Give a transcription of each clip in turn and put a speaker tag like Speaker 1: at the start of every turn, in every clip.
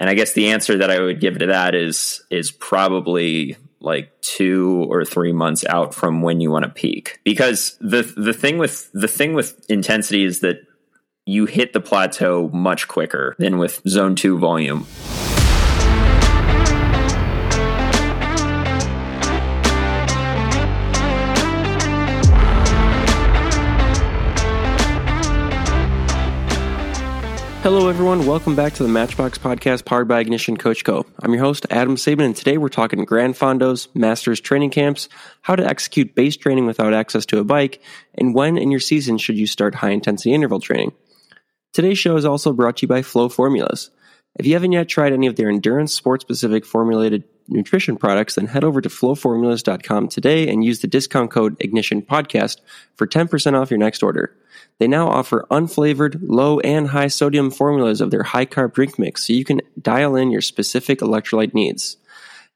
Speaker 1: and I guess the answer that I would give to that is is probably like two or three months out from when you want to peak. Because the the thing with the thing with intensity is that you hit the plateau much quicker than with zone two volume.
Speaker 2: Hello, everyone. Welcome back to the Matchbox Podcast powered by Ignition Coach Co. I'm your host, Adam Saban, and today we're talking Grand Fondos, Masters training camps, how to execute base training without access to a bike, and when in your season should you start high intensity interval training. Today's show is also brought to you by Flow Formulas. If you haven't yet tried any of their endurance sport specific formulated nutrition products, then head over to flowformulas.com today and use the discount code Ignition Podcast for 10% off your next order. They now offer unflavored, low and high sodium formulas of their high carb drink mix so you can dial in your specific electrolyte needs.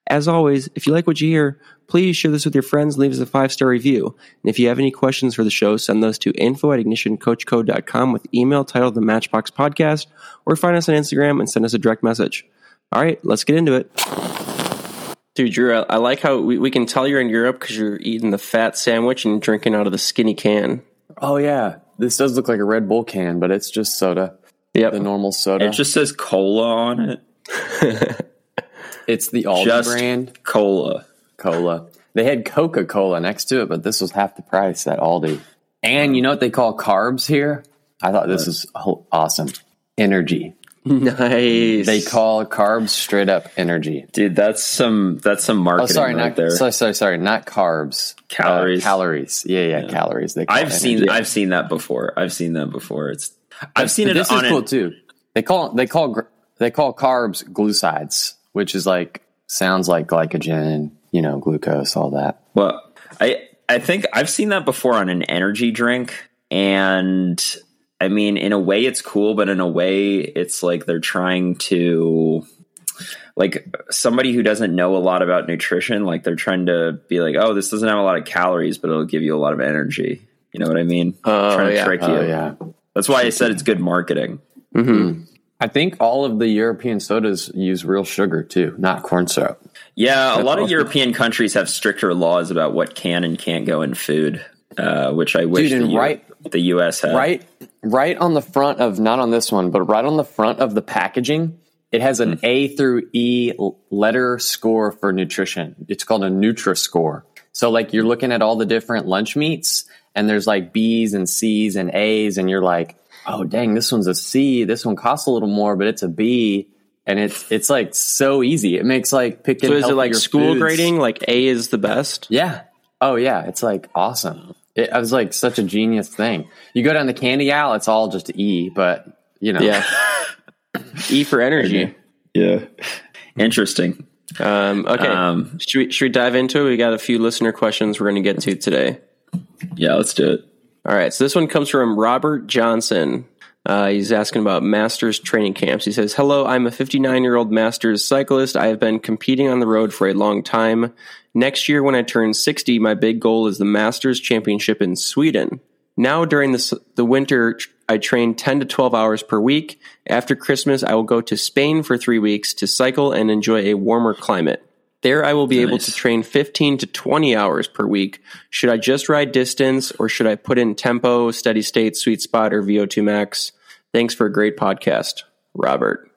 Speaker 2: As always, if you like what you hear, please share this with your friends, leave us a five star review. And if you have any questions for the show, send those to info at ignitioncoachco.com with email titled the Matchbox Podcast, or find us on Instagram and send us a direct message. All right, let's get into it. Dude, Drew, uh, I like how we, we can tell you're in Europe because you're eating the fat sandwich and drinking out of the skinny can.
Speaker 3: Oh yeah, this does look like a Red Bull can, but it's just soda.
Speaker 2: Yep.
Speaker 3: The normal soda.
Speaker 1: It just says cola on it.
Speaker 3: it's the Aldi
Speaker 1: Just
Speaker 3: brand
Speaker 1: cola.
Speaker 3: cola. They had Coca Cola next to it, but this was half the price at Aldi. And you know what they call carbs here? I thought this was awesome. Energy.
Speaker 2: Nice.
Speaker 3: They call carbs straight up energy.
Speaker 1: Dude, that's some that's some
Speaker 3: Oh,
Speaker 1: marketing
Speaker 3: sorry,
Speaker 1: right
Speaker 3: not
Speaker 1: there.
Speaker 3: sorry, sorry, sorry, not carbs.
Speaker 1: Calories.
Speaker 3: Uh, calories. Yeah, yeah, calories. They call
Speaker 1: I've
Speaker 3: it
Speaker 1: seen. I've seen that before. I've seen that before. It's I've seen
Speaker 3: But
Speaker 1: it
Speaker 3: this is cool
Speaker 1: it.
Speaker 3: too. They call they call they call carbs glucides, which is like sounds like glycogen, you know, glucose, all that.
Speaker 1: Well, I I think I've seen that before on an energy drink, and I mean, in a way, it's cool, but in a way, it's like they're trying to. Like somebody who doesn't know a lot about nutrition, like they're trying to be like, "Oh, this doesn't have a lot of calories, but it'll give you a lot of energy." You know what I mean?
Speaker 2: Oh,
Speaker 1: trying to
Speaker 2: yeah.
Speaker 1: trick you.
Speaker 3: Oh yeah.
Speaker 1: That's why I said it's good marketing.
Speaker 3: I think all of the European sodas use real sugar too, not corn syrup.
Speaker 1: Yeah, a lot of. European countries have stricter laws about what can and can't go in food, uh, which I wish
Speaker 3: Dude,
Speaker 1: the,
Speaker 3: and
Speaker 1: U-
Speaker 3: right-
Speaker 1: the U.S. had.
Speaker 3: Right right on the front of not on this one, but right on the front of the packaging, it has an A through E letter score for nutrition. It's called a Nutri score. So like you're looking at all the different lunch meats and there's like B's and C's and A's and you're like, "Oh, dang, this one's a C. This one costs a little more, but it's a B." And it's it's like so easy. It makes like picking
Speaker 2: so is it like school
Speaker 3: foods-
Speaker 2: grading? Like A is the best?
Speaker 3: yeah. Oh yeah, it's like awesome. It, it was like such a genius thing. You go down the candy aisle, it's all just E, but you know,
Speaker 2: Yeah. e for energy.
Speaker 1: Yeah. Interesting.
Speaker 2: Um, okay.
Speaker 1: Um,
Speaker 2: should, we, should we dive into it? We got a few listener questions we're going to get to today.
Speaker 1: Yeah, let's do it.
Speaker 2: All right. So this one comes from Robert Johnson. Uh, he's asking about Masters training camps. He says, Hello, I'm a 59 year old Masters cyclist. I have been competing on the road for a long time. Next year, when I turn 60, my big goal is the Masters Championship in Sweden. Now, during the, the winter, I train 10 to 12 hours per week. After Christmas, I will go to Spain for three weeks to cycle and enjoy a warmer climate. There, I will be able to train 15 to 20 hours per week. Should I just ride distance or should I put in tempo, steady state, sweet spot, or VO2 max? Thanks for a great podcast, Robert.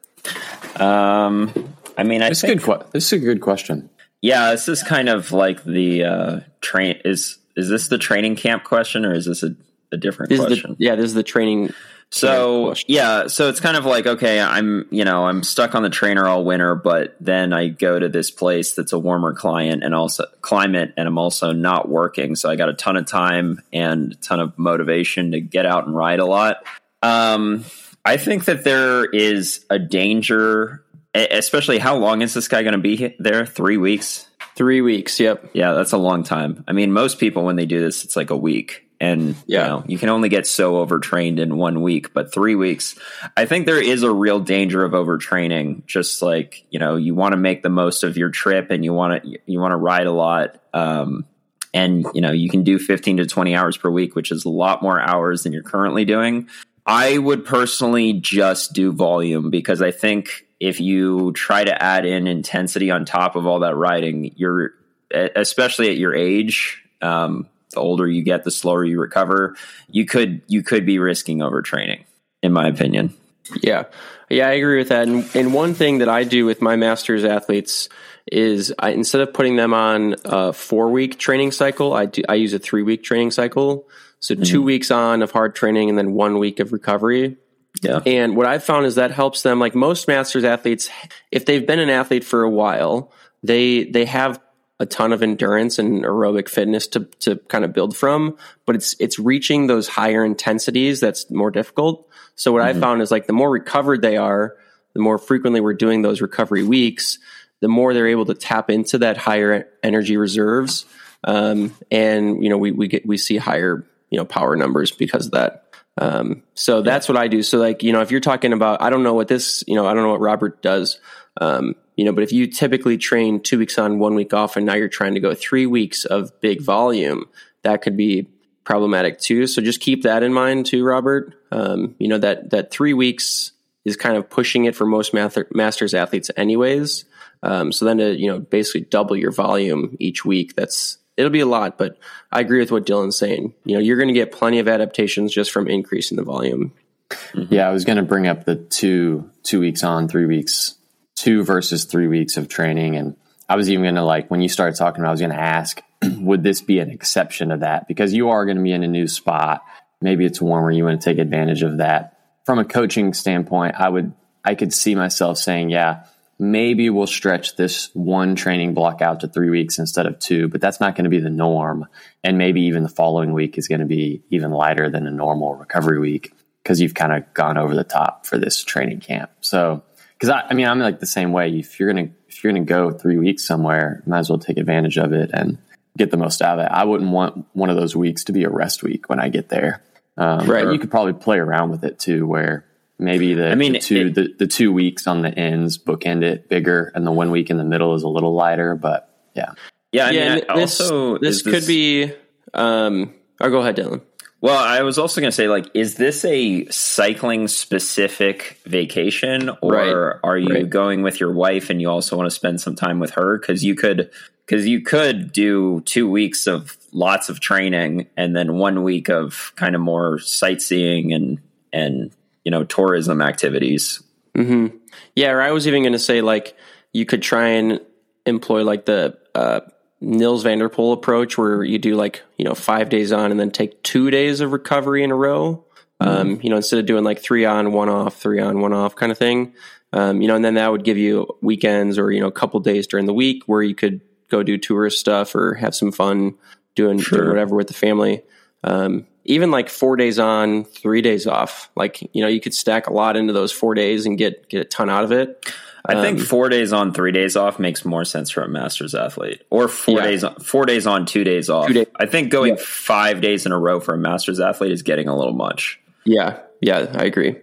Speaker 1: Um, I mean, I
Speaker 3: This is a
Speaker 1: think,
Speaker 3: good. Que- this is a good question.
Speaker 1: yeah, this is kind of like the uh, train. Is is this the training camp question or is this a, a different
Speaker 2: This
Speaker 1: question?
Speaker 2: the, yeah, this is the training.
Speaker 1: So yeah, so it's kind of like okay, I'm you know I'm stuck on the trainer all winter, but then I go to this place that's a warmer client and also climate, and I'm also not working, so I got a ton of time and a ton of motivation to get out and ride a lot. Um, I think that there is a danger, especially how long is this guy going to be there? Three weeks.
Speaker 2: Three weeks. Yep.
Speaker 1: Yeah, that's a long time. I mean, most people when they do this, it's like a week, and
Speaker 2: Yeah.
Speaker 1: you know, you can only get so overtrained in one week. But three weeks, I think there is a real danger of overtraining. Just like you know, you want to make the most of your trip, and you want to you want to ride a lot. Um, and you know, you can do fifteen to twenty hours per week, which is a lot more hours than you're currently doing. I would personally just do volume because I think if you try to add in intensity on top of all that riding, you're especially at your age. Um, the older you get, the slower you recover. You could you could be risking overtraining, in my opinion.
Speaker 2: Yeah, yeah, I agree with that. And, and one thing that I do with my masters athletes is I, instead of putting them on a four week training cycle, I do I use a three week training cycle. So mm-hmm. two weeks on of hard training and then one week of recovery. Yeah. And what I've found is that helps them. Like most masters athletes, if they've been an athlete for a while, they they have a ton of endurance and aerobic fitness to to kind of build from, but it's it's reaching those higher intensities that's more difficult. So what mm-hmm. I found is like the more recovered they are, the more frequently we're doing those recovery weeks, the more they're able to tap into that higher energy reserves. Um, and you know, we we get we see higher you know power numbers because of that. Um, so that's what I do. So like, you know, if you're talking about, I don't know what this, you know, I don't know what Robert does, um, you know, but if you typically train two weeks on, one week off, and now you're trying to go three weeks of big volume, that could be problematic too. So just keep that in mind too, Robert. Um, you know, that, that three weeks is kind of pushing it for most math- masters athletes anyways. Um, so then to, you know, basically double your volume each week, that's, it'll be a lot, but I agree with what Dylan's saying. You know, you're going to get plenty of adaptations just from increasing the volume.
Speaker 3: Mm-hmm. Yeah, I was going to bring up the two two weeks on, three weeks, two versus three weeks of training, and I was even going to like when you started talking, I was going to ask, would this be an exception to that? Because you are going to be in a new spot. Maybe it's warmer. You want to take advantage of that. From a coaching standpoint, I would I could see myself saying, yeah, maybe we'll stretch this one training block out to three weeks instead of two, but that's not going to be the norm. And maybe even the following week is going to be even lighter than a normal recovery week because you've kind of gone over the top for this training camp. So, because I, I mean, I'm like the same way. If you're gonna if you're gonna go three weeks somewhere, might as well take advantage of it and get the most out of it. I wouldn't want one of those weeks to be a rest week when I get there. Um, right. You could probably play around with it too, where Maybe the, I mean, the two it, the, the two weeks on the ends bookend it bigger, and the one week in the middle is a little lighter. But yeah,
Speaker 1: yeah. I yeah. Mean, this, also,
Speaker 2: this could this, be. Um, or oh, go ahead, Dylan.
Speaker 1: Well, I was also going to say, like, is this a cycling specific vacation, or right. are you right. going with your wife and you also want to spend some time with her? Because you could, because you could do two weeks of lots of training and then one week of kind of more sightseeing and and you know tourism activities.
Speaker 2: Mm-hmm. Yeah, or I was even going to say like you could try and employ like the uh, Nils van der Poel approach, where you do like you know five days on and then take two days of recovery in a row. Mm-hmm. Um, you know, instead of doing like three on, one off, three on, one off kind of thing. Um, you know, and then that would give you weekends or you know a couple days during the week where you could go do tourist stuff or have some fun doing, sure. doing whatever with the family. Um, even like four days on, three days off. Like you know, you could stack a lot into those four days and get get a ton out of it.
Speaker 1: I um, think four days on, three days off makes more sense for a masters athlete, or four yeah. days on, four days on, two days off. Two days. I think going yeah. five days in a row for a masters athlete is getting a little much.
Speaker 2: Yeah, yeah, I agree.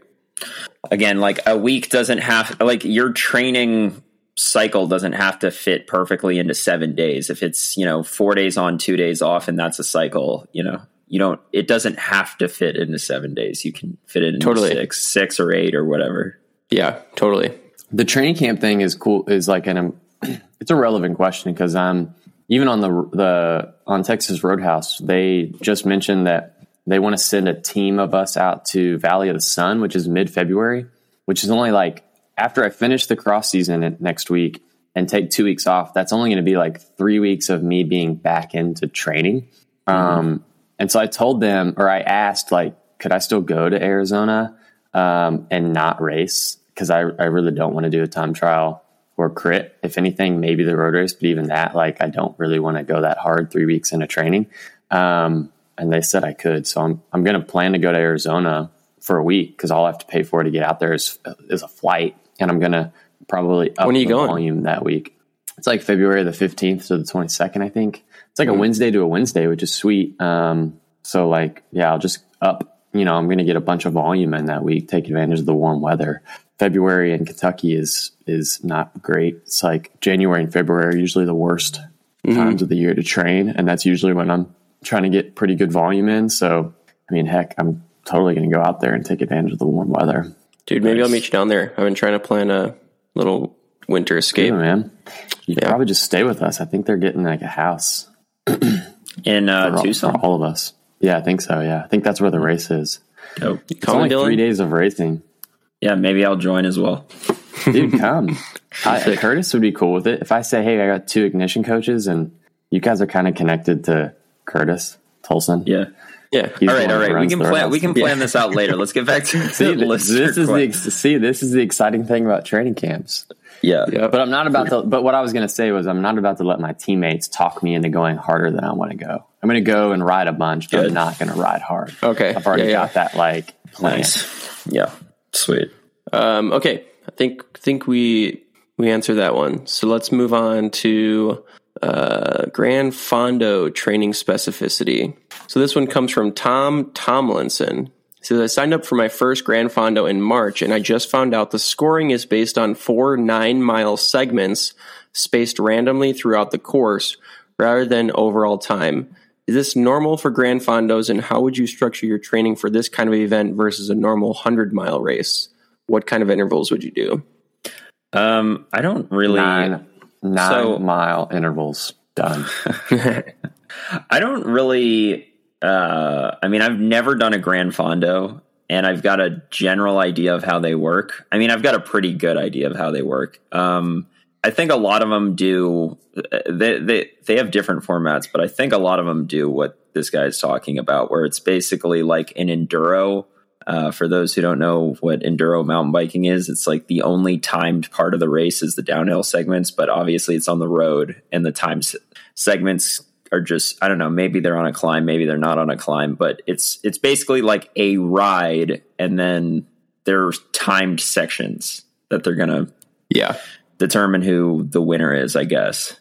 Speaker 1: Again, like a week doesn't have like your training cycle doesn't have to fit perfectly into seven days. If it's you know four days on, two days off, and that's a cycle, you know you don't it doesn't have to fit into seven days you can fit it into totally. six six or eight or whatever
Speaker 2: yeah totally
Speaker 3: the training camp thing is cool is like an it's a relevant question because um even on the the on texas roadhouse they just mentioned that they want to send a team of us out to valley of the sun which is mid-february which is only like after i finish the cross season next week and take two weeks off that's only going to be like three weeks of me being back into training mm-hmm. um and so I told them, or I asked, like, could I still go to Arizona um, and not race? Because I, I really don't want to do a time trial or crit. If anything, maybe the road race, but even that, like, I don't really want to go that hard three weeks into training. Um, and they said I could. So I'm, I'm going to plan to go to Arizona for a week because all I have to pay for to get out there is, is a flight. And I'm going to probably up when are you the going? volume that week. It's like February the 15th to the 22nd, I think it's like a mm-hmm. Wednesday to a Wednesday, which is sweet. Um, so like, yeah, I'll just up, you know, I'm going to get a bunch of volume in that week, take advantage of the warm weather. February in Kentucky is, is not great. It's like January and February are usually the worst mm-hmm. times of the year to train. And that's usually when I'm trying to get pretty good volume in. So, I mean, heck, I'm totally going to go out there and take advantage of the warm weather.
Speaker 2: Dude, maybe. I'll meet you down there. I've been trying to plan a little winter escape.
Speaker 3: Yeah, man. You yeah. probably just stay with us. I think they're getting like a house
Speaker 1: in uh,
Speaker 3: for
Speaker 1: Tucson.
Speaker 3: For all of us. Yeah, I think so. Yeah, I think that's where the race is.
Speaker 1: Dope.
Speaker 3: It's only Dylan? three days of racing.
Speaker 1: Yeah, maybe I'll join as well.
Speaker 3: Dude, come. I, Curtis would be cool with it. If I say, hey, I got two ignition coaches and you guys are kind of connected to Curtis Tolson.
Speaker 1: Yeah.
Speaker 2: Yeah.
Speaker 1: He's all right. All right. We can plan. We can plan yeah. this out later. Let's get back to
Speaker 3: see, this, this is the see. This is the exciting thing about training camps.
Speaker 1: Yeah.
Speaker 3: yeah. But I'm not about to. But what I was going to say was, I'm not about to let my teammates talk me into going harder than I want to go. I'm going to go and ride a bunch, but Good. I'm not going to ride hard.
Speaker 2: Okay.
Speaker 3: I've already yeah, got that like plan.
Speaker 1: Nice. Yeah. Sweet.
Speaker 2: Um, okay. I think think we we answered that one. So let's move on to uh, Gran Fondo training specificity. So this one comes from Tom Tomlinson. Says, I signed up for my first Gran Fondo in March, and I just found out the scoring is based on four nine mile segments spaced randomly throughout the course rather than overall time. Is this normal for Grand Fondos, and how would you structure your training for this kind of event versus a normal 100 mile race? What kind of intervals would you do?
Speaker 1: Um, I don't really.
Speaker 3: Nine, nine so, mile intervals. Done.
Speaker 1: I don't really. Uh, I mean, I've never done a Grand Fondo, and I've got a general idea of how they work. I mean, I've got a pretty good idea of how they work. Um, I think a lot of them do. They, they they have different formats, but I think a lot of them do what this guy is talking about, where it's basically like an enduro uh, for those who don't know what enduro mountain biking is, it's like the only timed part of the race is the downhill segments, but obviously it's on the road and the time segments are just I don't know, maybe they're on a climb, maybe they're not on a climb, but it's it's basically like a ride and then there's timed sections that they're gonna
Speaker 2: yeah
Speaker 1: determine who the winner is, I guess.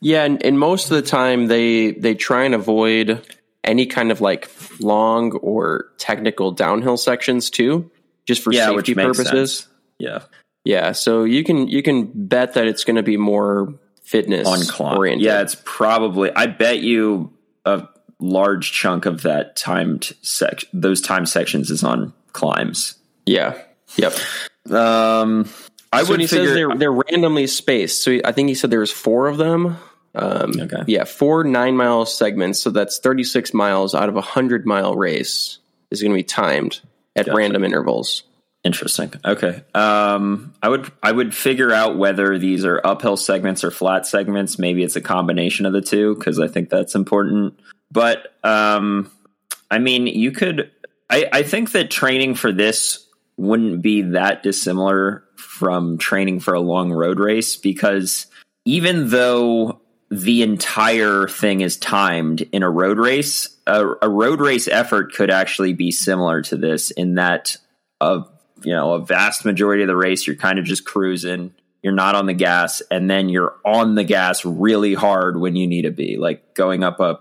Speaker 2: Yeah, and, and most of the time they they try and avoid any kind of like long or technical downhill sections too, just for yeah, safety purposes.
Speaker 1: Sense. Yeah.
Speaker 2: Yeah. So you can you can bet that it's going to be more fitness on climb. oriented.
Speaker 1: Yeah, it's probably. I bet you a large chunk of that timed sec those time sections is on climbs.
Speaker 2: Yeah. Yep.
Speaker 1: Um, I so would. He
Speaker 2: figure, says they're they're randomly spaced. So I think he said there was four of them. Um, okay. Yeah, four nine mile segments. So that's 36 miles out of a 100 mile race is going to be timed at gotcha. random intervals.
Speaker 1: Interesting. Okay. Um, I would I would figure out whether these are uphill segments or flat segments. Maybe it's a combination of the two because I think that's important. But um, I mean, you could. I, I think that training for this wouldn't be that dissimilar from training for a long road race because even though the entire thing is timed in a road race. A, a, road race effort could actually be similar to this in that a you know a vast majority of the race you're kind of just cruising, you're not on the gas, and then you're on the gas really hard when you need to be, like going up a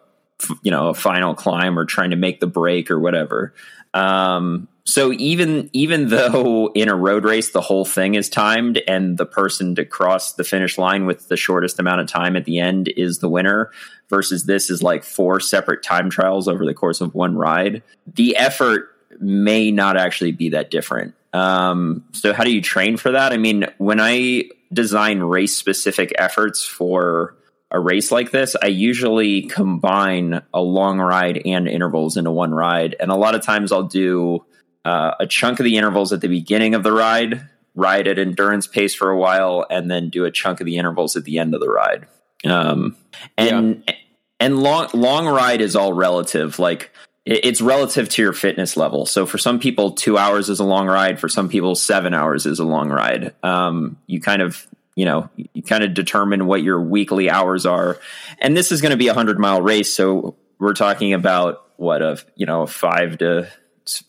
Speaker 1: you know a final climb or trying to make the break or whatever. Um, so even even though in a road race the whole thing is timed and the person to cross the finish line with the shortest amount of time at the end is the winner versus this is like four separate time trials over the course of one ride, the effort may not actually be that different. Um, so how do you train for that? I mean, when I design race specific efforts for a race like this, I usually combine a long ride and intervals into one ride. And a lot of times I'll do uh, a chunk of the intervals at the beginning of the ride, ride at endurance pace for a while, and then do a chunk of the intervals at the end of the ride. Um, and yeah. and long long ride is all relative. Like it's relative to your fitness level. So for some people, two hours is a long ride. For some people, seven hours is a long ride. Um, you kind of you know you kind of determine what your weekly hours are, and this is going to be a hundred mile race. So we're talking about what a you know five to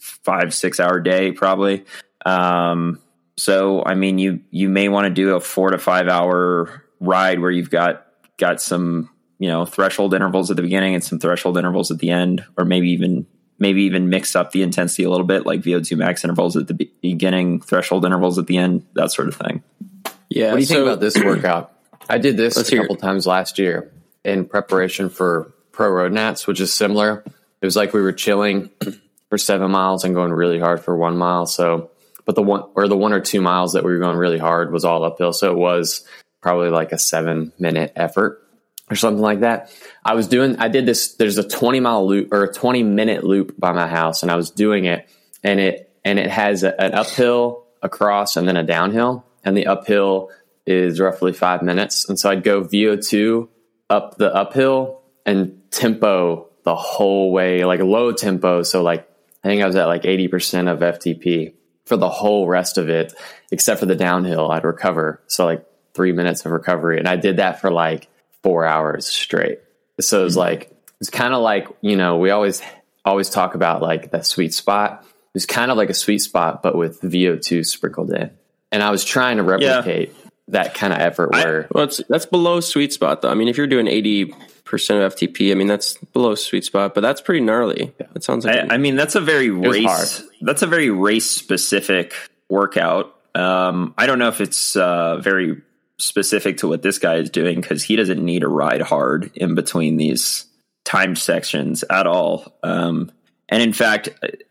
Speaker 1: five six hour day probably. Um, so I mean, you you may want to do a four to five hour ride where you've got got some you know threshold intervals at the beginning and some threshold intervals at the end, or maybe even maybe even mix up the intensity a little bit, like VO2 max intervals at the beginning, threshold intervals at the end, that sort of thing.
Speaker 3: Yeah. What do you so, think about this workout? I did this a couple times last year in preparation for Pro Road Nats, which is similar. It was like we were chilling for seven miles and going really hard for one mile. So but the one or the one or two miles that we were going really hard was all uphill. So it was probably like a seven minute effort or something like that. I was doing, I did this, there's a 20 mile loop or a 20 minute loop by my house and I was doing it and it, and it has a, an uphill, across, and then a downhill. And the uphill is roughly five minutes. And so I'd go VO2 up the uphill and tempo the whole way, like low tempo. So like, I think I was at like 80% of FTP for the whole rest of it, except for the downhill, I'd recover. So like three minutes of recovery. And I did that for like four hours straight. So it was like, it's kind of like, you know, we always, always talk about like that sweet spot. It's kind of like a sweet spot, but with VO2 sprinkled in. And I was trying to replicate yeah. That kind of effort where.
Speaker 2: I, well, it's, that's below sweet spot though. I mean, if you're doing 80% of FTP, I mean, that's below sweet spot, but that's pretty gnarly. Yeah. It sounds like.
Speaker 1: I, I mean, that's a very race, that's a very race specific workout. Um, I don't know if it's uh, very specific to what this guy is doing because he doesn't need to ride hard in between these time sections at all. Um, and in fact,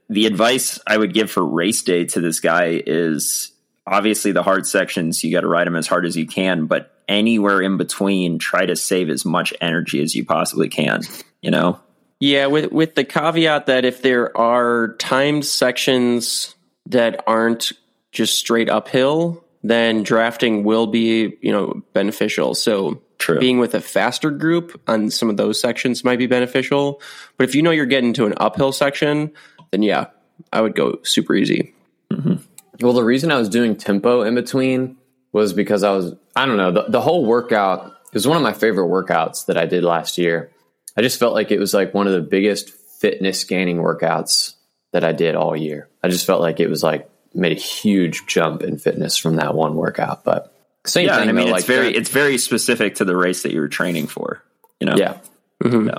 Speaker 1: the advice I would give for race day to this guy is obviously the hard sections, you got to ride them as hard as you can, but anywhere in between, try to save as much energy as you possibly can, you know?
Speaker 2: Yeah, with with the caveat that if there are timed sections that aren't just straight uphill, then drafting will be, you know, beneficial. So True. being with a faster group on some of those sections might be beneficial. But if you know you're getting to an uphill section, then yeah, I would go super easy.
Speaker 3: Mm-hmm. Well, the reason I was doing tempo in between was because I was, I don't know, the, the whole workout is one of my favorite workouts that I did last year. I just felt like it was like one of the biggest fitness gaining workouts that I did all year. I just felt like it was like made a huge jump in fitness from that one workout. But
Speaker 1: same yeah, thing. I mean, though, it's like very it's very specific to the race that you're training for. You know.
Speaker 3: Yeah.
Speaker 1: Mm-hmm. Yeah.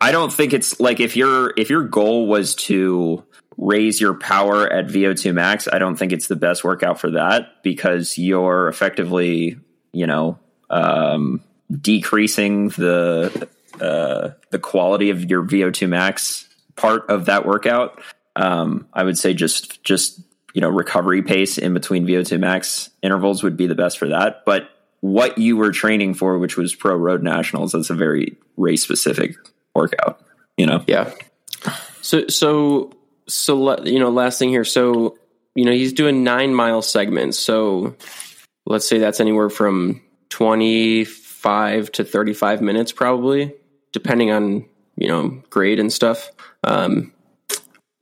Speaker 1: I don't think it's like if your if your goal was to raise your power at VO2 max, I don't think it's the best workout for that because you're effectively, you know, um, decreasing the uh, the quality of your VO2 max part of that workout. Um, I would say just just you know recovery pace in between VO2 max intervals would be the best for that. But what you were training for, which was pro road nationals, that's a very race specific workout. You know,
Speaker 2: yeah. So so so let, you know, last thing here. So you know, he's doing nine mile segments. So let's say that's anywhere from twenty five to thirty five minutes, probably, depending on you know grade and stuff. Um,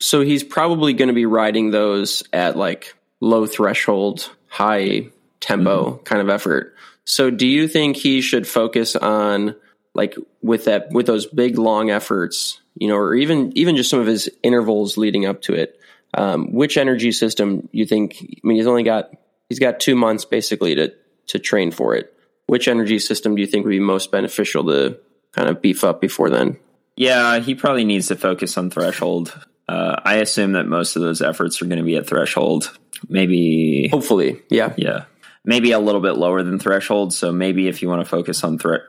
Speaker 2: so he's probably going to be riding those at like low threshold, high tempo mm-hmm. kind of effort. So do you think he should focus on like with that with those big long efforts, you know, or even even just some of his intervals leading up to it? Um, which energy system you think? I mean, he's only got he's got two months basically to to train for it. Which energy system do you think would be most beneficial to kind of beef up before then?
Speaker 1: Yeah, he probably needs to focus on threshold. Uh, I assume that most of those efforts are going to be at threshold. Maybe,
Speaker 2: hopefully, yeah,
Speaker 1: yeah, maybe a little bit lower than threshold. So maybe if you want to focus on thre-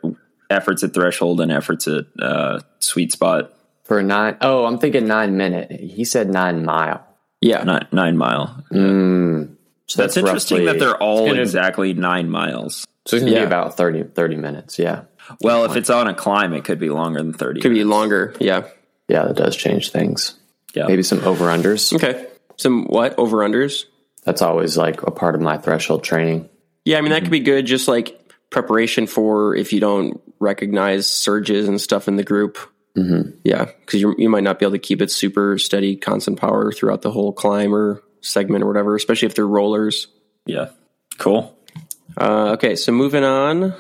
Speaker 1: efforts at threshold and efforts at uh, sweet spot
Speaker 3: for nine. Oh, I'm thinking nine minute. He said nine mile.
Speaker 1: Yeah, nine, nine mile.
Speaker 3: Mm,
Speaker 1: so that's, that's interesting roughly, that they're all gonna, exactly nine miles.
Speaker 3: So it's going to yeah. be about 30, 30 minutes. Yeah.
Speaker 1: Well, if it's on a climb, it could be longer than 30
Speaker 2: Could
Speaker 1: minutes.
Speaker 2: be longer. Yeah.
Speaker 3: Yeah, that does change things. Yeah. Maybe some over unders.
Speaker 2: Okay. Some what? Over unders?
Speaker 3: That's always like a part of my threshold training.
Speaker 2: Yeah, I mean, that could be good. Just like preparation for if you don't recognize surges and stuff in the group.
Speaker 3: Mm-hmm.
Speaker 2: Yeah, because you, you might not be able to keep it super steady, constant power throughout the whole climb or segment or whatever, especially if they're rollers.
Speaker 1: Yeah. Cool.
Speaker 2: Uh, okay, so moving on.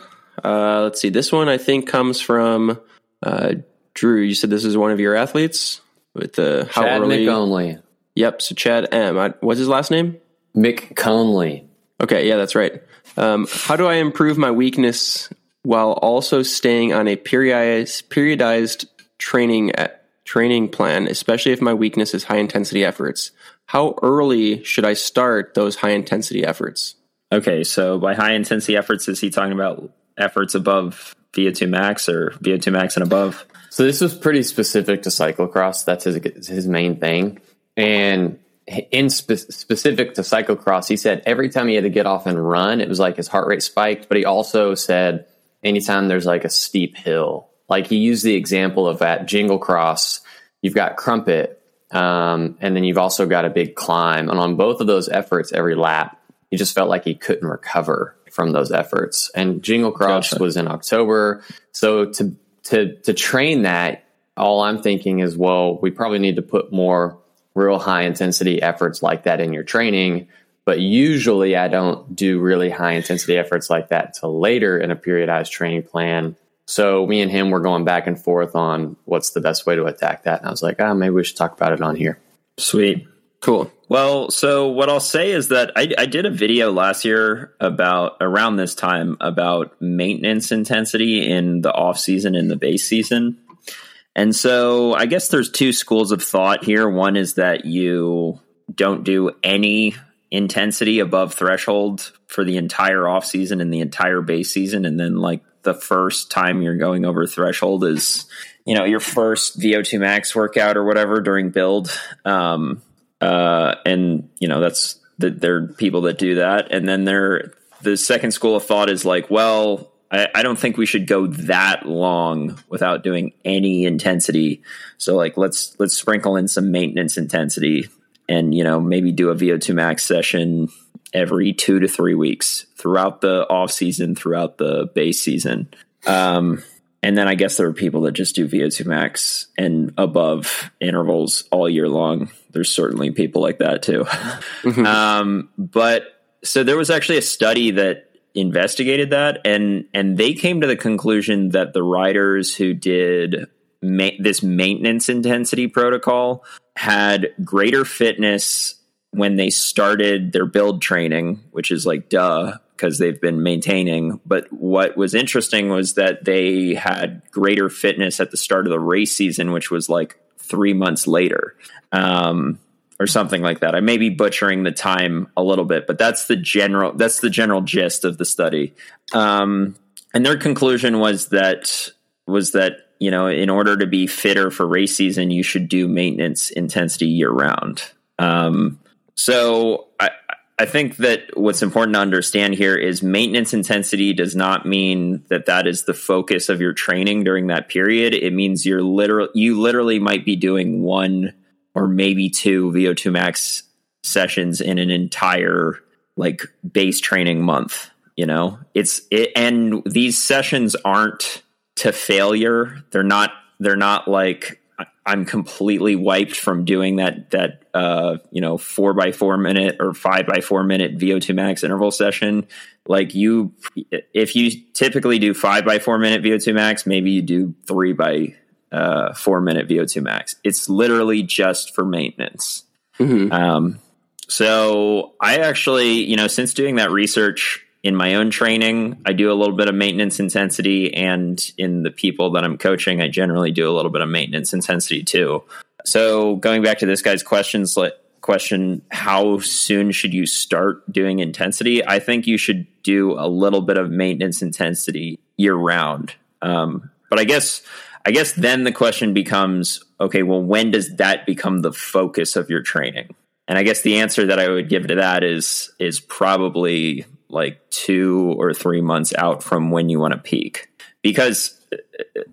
Speaker 2: Uh, let's see. This one I think comes from uh, Drew. You said this is one of your athletes with the
Speaker 3: how Chad early. McConley.
Speaker 2: Yep. So Chad M. I, what's his last name?
Speaker 3: McConley.
Speaker 2: Okay. Yeah, that's right. Um, how do I improve my weakness while also staying on a periodized, periodized training at, uh, training plan, especially if my weakness is high intensity efforts? How early should I start those high intensity efforts?
Speaker 1: Okay, so by high intensity efforts, is he talking about efforts above VO2 max or VO2 max and above?
Speaker 3: So this was pretty specific to cyclocross. That's his his main thing. And in spe- specific to cyclocross, he said every time he had to get off and run, it was like his heart rate spiked. But he also said anytime there's like a steep hill, like he used the example of at Jingle Cross, you've got Krumpit, um, and then you've also got a big climb. And on both of those efforts, every lap, he just felt like he couldn't recover from those efforts. And Jingle Cross gotcha. was in October, so to to to train that, all I'm thinking is, well, we probably need to put more real high intensity efforts like that in your training. But usually I don't do really high intensity efforts like that until later in a periodized training plan. So me and him were going back and forth on what's the best way to attack that. And I was like, ah, oh, maybe we should talk about it on here.
Speaker 1: Sweet. Cool. Well, so what I'll say is that I, I, did a video last year about around this time about maintenance intensity in the off season and the base season. And so I guess there's two schools of thought here. One is that you don't do any intensity above threshold for the entire off season and the entire base season. And then like the first time you're going over threshold is, you know, your first VO2 max workout or whatever during build. Um, uh, and you know, that's that there are people that do that. And then there, the second school of thought is like, well, I, I, don't think we should go that long without doing any intensity. So like let's let's sprinkle in some maintenance intensity and you know maybe do a VO2 max session every two to three weeks throughout the off season, throughout the base season. Um, and then I guess there are people that just do VO2 max and above intervals all year long. There's certainly people like that too. Mm-hmm. um, but so there was actually a study that investigated that and and they came to the conclusion that the riders who did ma- this maintenance intensity protocol had greater fitness when they started their build training which is like duh because they've been maintaining but what was interesting was that they had greater fitness at the start of the race season which was like 3 months later um, or something like that. I may be butchering the time a little bit, but that's the general that's the general gist of the study. Um, and their conclusion was that was that you know in order to be fitter for race season, you should do maintenance intensity year round. Um, so I, I think that what's important to understand here is maintenance intensity does not mean that that is the focus of your training during that period. It means you're literal you literally might be doing one or maybe two VO2 max sessions in an entire like base training month. You know, it's it, and these sessions aren't to failure. They're not. They're not like I'm completely wiped from doing that that uh, you know four by four minute or five by four minute VO2 max interval session. Like you, if you typically do five by four minute VO2 max, maybe you do three by uh, four minute VO2 max. It's literally just for maintenance. Mm-hmm. Um, so I actually, you know, since doing that research in my own training, I do a little bit of maintenance intensity, and in the people that I'm coaching, I generally do a little bit of maintenance intensity too. So going back to this guy's questions, question, how soon should you start doing intensity? I think you should do a little bit of maintenance intensity year round. Um, but I guess I guess then the question becomes okay, well, when does that become the focus of your training? And I guess the answer that I would give to that is is probably like two or three months out from when you want to peak. Because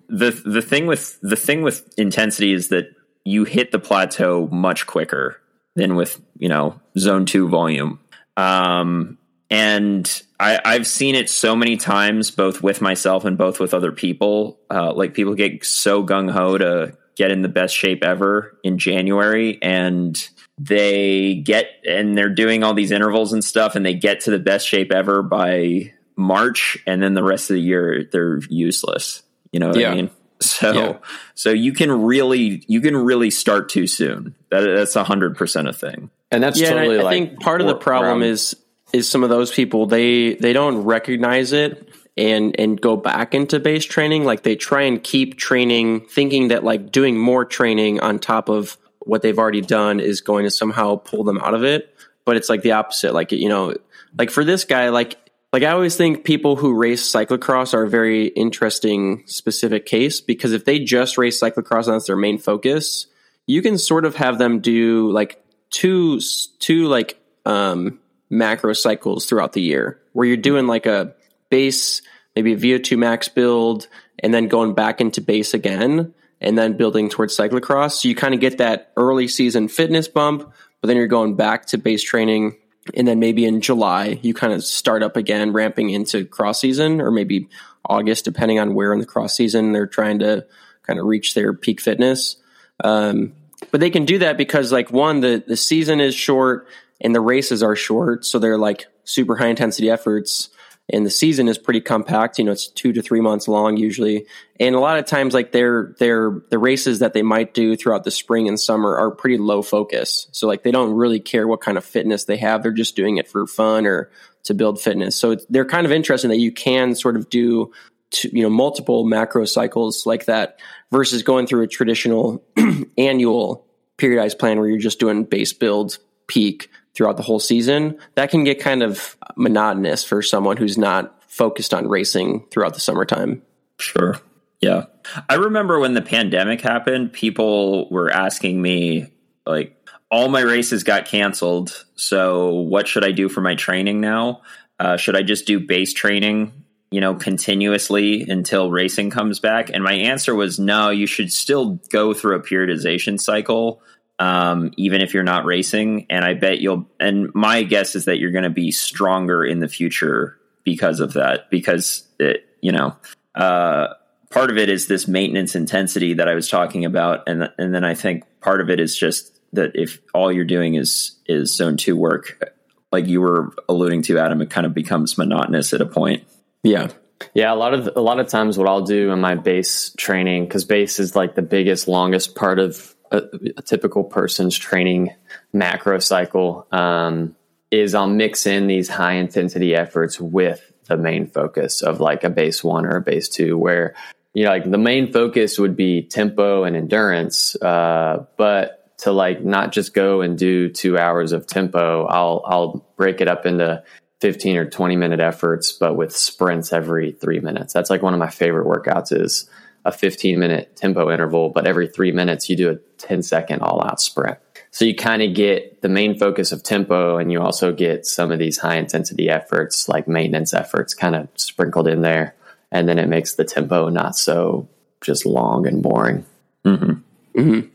Speaker 1: the the thing with the thing with intensity is that you hit the plateau much quicker than with you know zone two volume. Um, and I, have seen it so many times, both with myself and both with other people. Uh, like people get so gung ho to get in the best shape ever in January, and they get and they're doing all these intervals and stuff, and they get to the best shape ever by March, and then the rest of the year they're useless. You know what yeah. I mean? So, yeah. so you can really you can really start too soon. That, that's a hundred percent a thing.
Speaker 2: And that's yeah, totally. I, like I think part of the problem is is some of those people they they don't recognize it and and go back into base training like they try and keep training thinking that like doing more training on top of what they've already done is going to somehow pull them out of it. But it's like the opposite. Like you know like for this guy like like I always think people who race cyclocross are a very interesting specific case because if they just race cyclocross and that's their main focus, you can sort of have them do like two two like um, macro cycles throughout the year where you're doing like a base, maybe a VO2 max build, and then going back into base again, and then building towards cyclocross. So you kind of get that early season fitness bump, but then you're going back to base training. And then maybe in July, you kind of start up again, ramping into cross season, or maybe August, depending on where in the cross season they're trying to kind of reach their peak fitness. Um, but they can do that because, like, one, the, the season is short and the races are short. So they're like super high intensity efforts and the season is pretty compact. You know, it's two to three months long usually, and a lot of times, like their their the races that they might do throughout the spring and summer are pretty low focus. So like they don't really care what kind of fitness they have; they're just doing it for fun or to build fitness. So they're kind of interesting that you can sort of do to, you know multiple macro cycles like that versus going through a traditional annual periodized plan where you're just doing base build peak throughout the whole season, that can get kind of monotonous for someone who's not focused on racing throughout the summertime.
Speaker 1: Sure. Yeah. I remember when the pandemic happened, people were asking me, like, all my races got canceled. So, what should I do for my training now? Uh, should I just do base training, you know, continuously until racing comes back? And my answer was no, you should still go through a periodization cycle um, even if you're not racing. And I bet you'll, and my guess is that you're going to be stronger in the future because of that, because it, you know, uh, part of it is this maintenance intensity that I was talking about. And, and then I think part of it is just that if all you're doing is, is zone two work, like you were alluding to, Adam, it kind of becomes monotonous at a point.
Speaker 3: Yeah. Yeah, a lot of a lot of times what I'll do in my base training because base is like the biggest, longest part of a, a typical person's training macro cycle um, is I'll mix in these high intensity efforts with the main focus of like a base one or a base two, where you know like the main focus would be tempo and endurance, uh, but to like not just go and do two hours of tempo, I'll I'll break it up into 15 or 20 minute efforts, but with sprints every three minutes. That's like one of my favorite workouts is a 15 minute tempo interval, but every three minutes you do a 10 second all out sprint. So you kind of get the main focus of tempo and you also get some of these high intensity efforts like maintenance efforts kind of sprinkled in there. And then it makes the tempo not so just long and boring.
Speaker 2: Mm-hmm. Mm-hmm.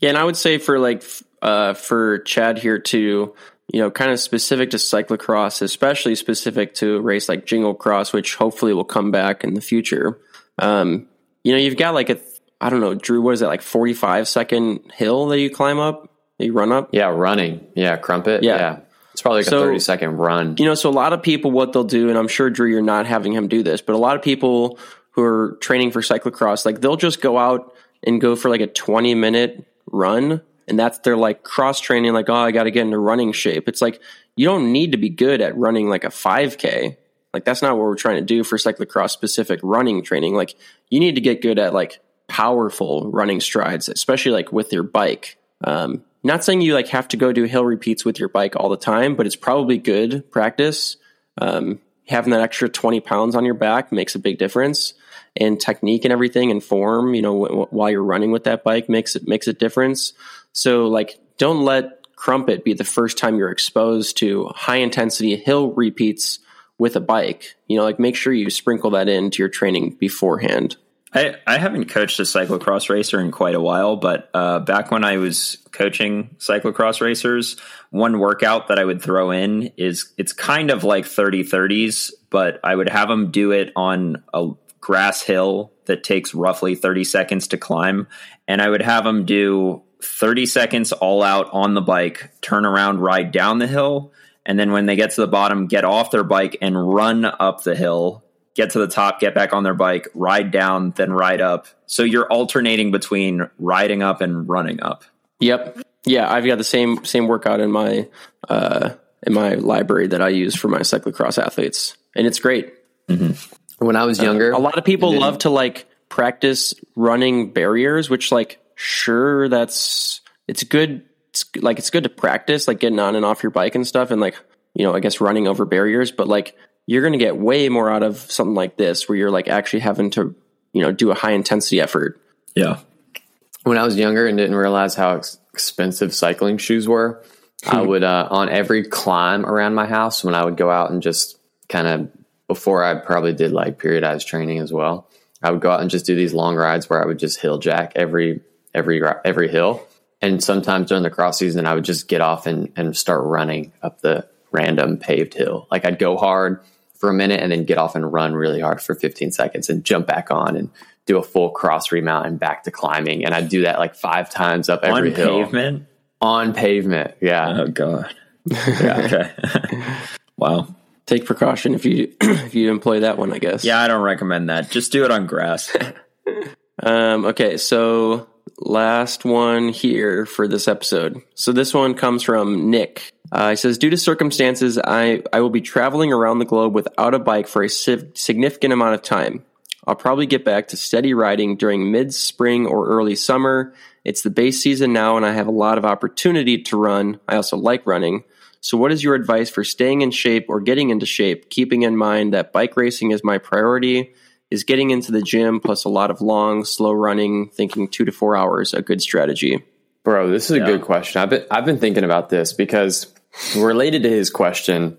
Speaker 2: Yeah. And I would say for like, uh, for Chad here too, you know, kind of specific to cyclocross, especially specific to a race like Jingle Cross, which hopefully will come back in the future. Um, you know, you've got like a, I don't know, Drew, what is it, like 45 second hill that you climb up, that you run up?
Speaker 3: Yeah, running. Yeah, Krumpit. Yeah. yeah. It's probably like so, a 30 second run.
Speaker 2: You know, so a lot of people, what they'll do, and I'm sure, Drew, you're not having him do this, but a lot of people who are training for cyclocross, like they'll just go out and go for like a 20 minute run. And that's their like cross training, like, oh, I got to get into running shape. It's like, you don't need to be good at running like a 5K. Like that's not what we're trying to do for cyclocross specific running training. Like you need to get good at like powerful running strides, especially like with your bike. Um, not saying you like have to go do hill repeats with your bike all the time, but it's probably good practice. Um, having that extra 20 pounds on your back makes a big difference and technique and everything and form, you know, w- while you're running with that bike makes it, makes a difference. So like, don't let Krumpit be the first time you're exposed to high intensity hill repeats with a bike. You know, like make sure you sprinkle that into your training beforehand.
Speaker 1: I, I haven't coached a cyclocross racer in quite a while, but uh, back when I was coaching cyclocross racers, one workout that I would throw in is it's kind of like 30 30s, but I would have them do it on a grass hill that takes roughly 30 seconds to climb. And I would have them do 30 seconds all out on the bike, turn around, ride down the hill, and then when they get to the bottom, get off their bike and run up the hill, get to the top, get back on their bike, ride down, then ride up. So you're alternating between riding up and running up.
Speaker 2: Yep. Yeah, I've got the same same workout in my uh, in my library that I use for my cyclocross athletes, and it's great.
Speaker 3: Mm-hmm. When I was younger,
Speaker 2: uh, a lot of people love to like practice running barriers, which like sure that's it's good it's like it's good to practice like getting on and off your bike and stuff and like you know i guess running over barriers but like you're going to get way more out of something like this where you're like actually having to you know do a high intensity effort
Speaker 1: yeah
Speaker 3: when i was younger and didn't realize how ex- expensive cycling shoes were. I would uh, on every climb around my house when I would go out and just kind of before I probably did like periodized training as well. I would go out and just do these long rides where I would just hill jack every every every hill. And sometimes during the cross season, I would just get off and, and start running up the random paved hill. Like I'd go hard for a minute and then get off and run really hard for 15 seconds and jump back on and do a full cross remount and back to climbing. And I'd do that like five times up every
Speaker 1: on
Speaker 3: hill.
Speaker 1: pavement.
Speaker 3: On pavement. Yeah.
Speaker 1: Oh god. okay. wow.
Speaker 2: Take precaution if you if you employ that one, I guess.
Speaker 1: Yeah, I don't recommend that. Just do it on grass.
Speaker 2: Um, okay, so last one here for this episode. So this one comes from Nick. Uh, he says, due to circumstances, I, I will be traveling around the globe without a bike for a sig- significant amount of time. I'll probably get back to steady riding during mid spring or early summer. It's the base season now, and I have a lot of opportunity to run. I also like running. So, what is your advice for staying in shape or getting into shape, keeping in mind that bike racing is my priority? Is getting into the gym plus a lot of long, slow running, thinking two to four hours, a good strategy?
Speaker 3: Bro, this is a good question. I've been I've been thinking about this because related to his question,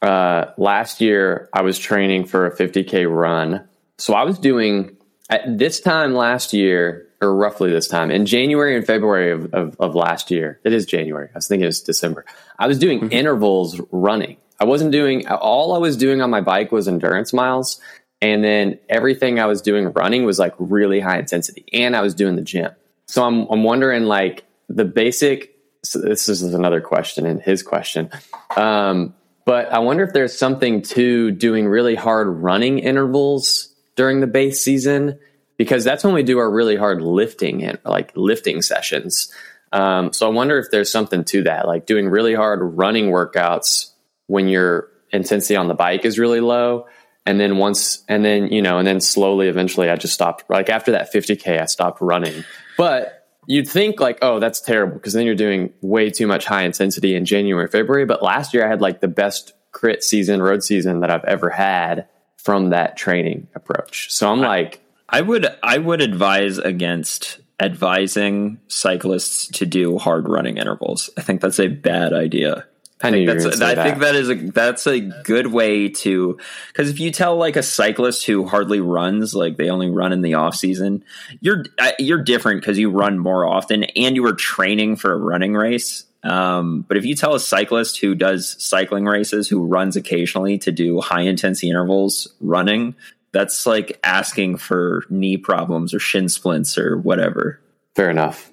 Speaker 3: uh, last year I was training for a 50k run. So I was doing at this time last year, or roughly this time in January and February of, of, of last year. It is January. I was thinking it's December. I was doing intervals running. I wasn't doing all I was doing on my bike was endurance miles. And then everything I was doing running was like really high intensity and I was doing the gym. So I'm, I'm wondering like the basic, so this is another question in his question. Um, but I wonder if there's something to doing really hard running intervals during the base season because that's when we do our really hard lifting and like lifting sessions. Um, so I wonder if there's something to that, like doing really hard running workouts when your intensity on the bike is really low. And then once, and then, you know, and then slowly, eventually I just stopped. Like after that 50K, I stopped running. But you'd think like, oh, that's terrible because then you're doing way too much high intensity in January, February. But last year I had like the best crit season, road season that I've ever had from that training approach. So I'm like,
Speaker 1: I would I would advise against advising cyclists to do hard running intervals. I think that's a bad idea.
Speaker 3: I, knew you were
Speaker 1: That's,
Speaker 3: gonna
Speaker 1: think that is a that's a good way to because if you tell like a cyclist who hardly runs, like they only run in the off season, you're you're different because you run more often and you are training for a running race. Um, but if you tell a cyclist who does cycling races, who runs occasionally to do high intensity intervals running, that's like asking for knee problems or shin splints or whatever.
Speaker 3: Fair enough.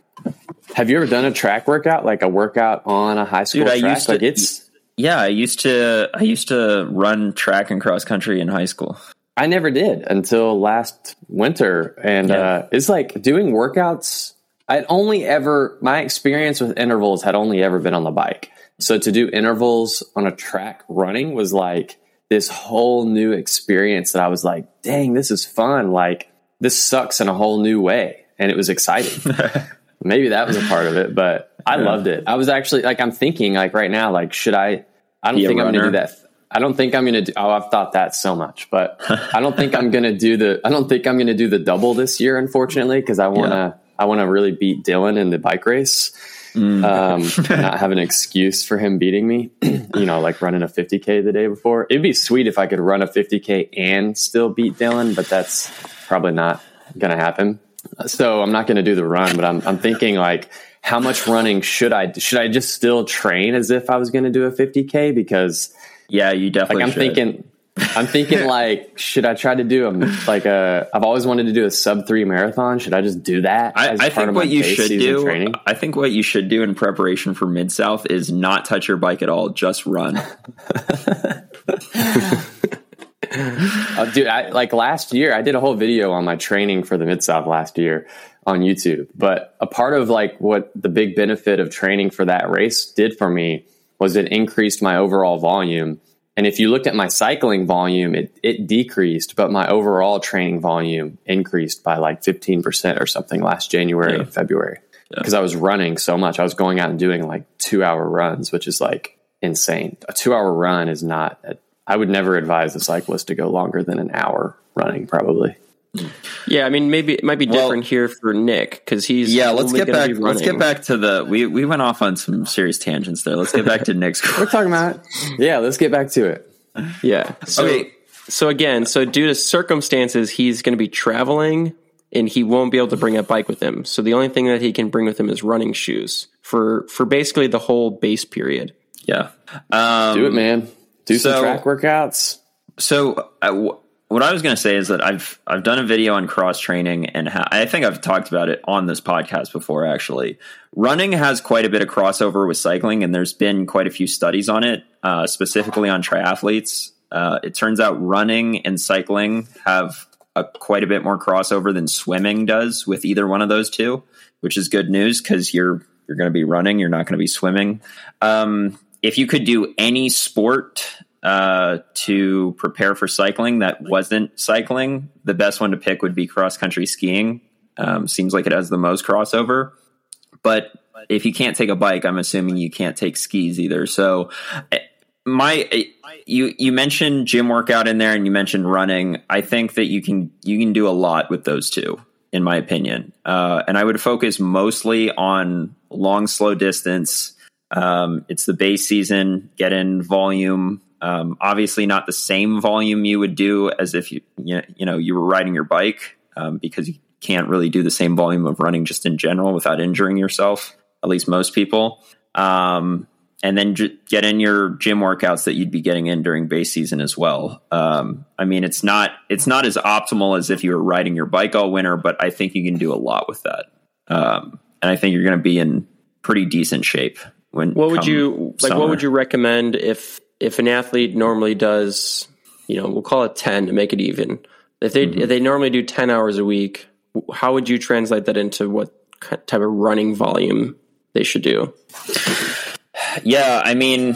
Speaker 3: Have you ever done a track workout, like a workout on a high school
Speaker 1: Dude, I
Speaker 3: track?
Speaker 1: used to-
Speaker 3: like it's,
Speaker 1: Yeah, I used to I used to run track and cross country in high school.
Speaker 3: I never did until last winter, and
Speaker 1: Yeah.
Speaker 3: uh, it's like doing workouts. I'd only ever my experience with intervals had only ever been on the bike. So to do intervals on a track running was like this whole new experience that I was like, dang, this is fun. Like this sucks in a whole new way, and it was exciting. maybe that was a part of it, but I loved it. I was actually like, I'm thinking like right now, like, should I, I don't
Speaker 1: Be
Speaker 3: think I'm going to do that. I don't think I'm going to do, oh, I've thought that so much, but I don't think I'm going to do the, I don't think I'm going to do the double this year, unfortunately, because I want to,
Speaker 1: Yeah.
Speaker 3: I want to really beat Dylan in the bike race.
Speaker 1: Mm.
Speaker 3: Um, not have an excuse for him beating me, you know, like running a 50K the day before. It'd be sweet if I could run a 50K and still beat Dylan, but that's probably not going to happen. So I'm not going to do the run, but I'm, I'm thinking like, how much running should I, should I just still train as if I was going to do a 50K? Because
Speaker 1: Yeah, you definitely.
Speaker 3: like I'm
Speaker 1: should.
Speaker 3: thinking, I'm thinking like, should I try to do a like a? I've always wanted to do a sub three marathon. Should I just do that?
Speaker 1: I,
Speaker 3: as
Speaker 1: I
Speaker 3: part
Speaker 1: think
Speaker 3: of my
Speaker 1: what you should do.
Speaker 3: Training?
Speaker 1: I think what you should do in preparation for Mid South is not touch your bike at all. Just run.
Speaker 3: Uh, dude, I, like last year, I did a whole video on my training for the Mid South last year on YouTube. But a part of like what the big benefit of training for that race did for me was it increased my overall volume. And if you looked at my cycling volume, it, it decreased, but my overall training volume increased by like 15% or something last January
Speaker 1: Yeah.
Speaker 3: and February. Because I was running so much. I was going out and doing like two hour runs, which is like insane. A two hour run is not, I would never advise a cyclist to go longer than an hour running, probably.
Speaker 2: Yeah, I mean, maybe it might be
Speaker 1: Well-
Speaker 2: different here for Nick because he's
Speaker 1: Yeah, let's get back. Let's get back to the. We we went off on some serious tangents there. Let's get back to Nick's.
Speaker 3: We're talking about yeah. Let's get back to it.
Speaker 2: Yeah. So,
Speaker 1: Okay.
Speaker 2: so again, so due to circumstances, he's going to be traveling and he won't be able to bring a bike with him. So the only thing that he can bring with him is running shoes for for basically the whole base period.
Speaker 1: Yeah. Um,
Speaker 3: Do it, man. Do
Speaker 1: so-
Speaker 3: some track workouts.
Speaker 1: So I, w- what I was going to say is that I've I've done a video on cross training and how, I think I've talked about it on this podcast before. Actually, running has quite a bit of crossover with cycling, and there's been quite a few studies on it, uh, specifically on triathletes. Uh, it turns out running and cycling have a, quite a bit more crossover than swimming does with either one of those two, which is good news because you're you're going to be running, you're not going to be swimming. Um, if you could do any sport uh, to prepare for cycling that wasn't cycling, the best one to pick would be cross country skiing. Um, seems like it has the most crossover. But if you can't take a bike, I'm assuming you can't take skis either. So, eh, my eh, you you mentioned gym workout in there, and you mentioned running. I think that you can you can do a lot with those two, in my opinion. Uh, and I would focus mostly on long, slow distance. Um, it's the base season. Get in volume. Um, obviously, not the same volume you would do as if you you know you were riding your bike um, because you can't really do the same volume of running just in general without injuring yourself. At least most people. Um, and then j- get in your gym workouts that you'd be getting in during base season as well. Um, I mean, it's not it's not as optimal as if you were riding your bike all winter, but I think you can do a lot with that. Um, and I think you're going to be in pretty decent shape when.
Speaker 2: What would
Speaker 1: come
Speaker 2: you like?
Speaker 1: summer.
Speaker 2: What would you recommend if if an athlete normally does, you know, we'll call it ten to make it even. If they
Speaker 1: Mm-hmm.
Speaker 2: if they normally do ten hours a week, how would you translate that into what ki- type of running volume they should do?
Speaker 1: Yeah, I mean,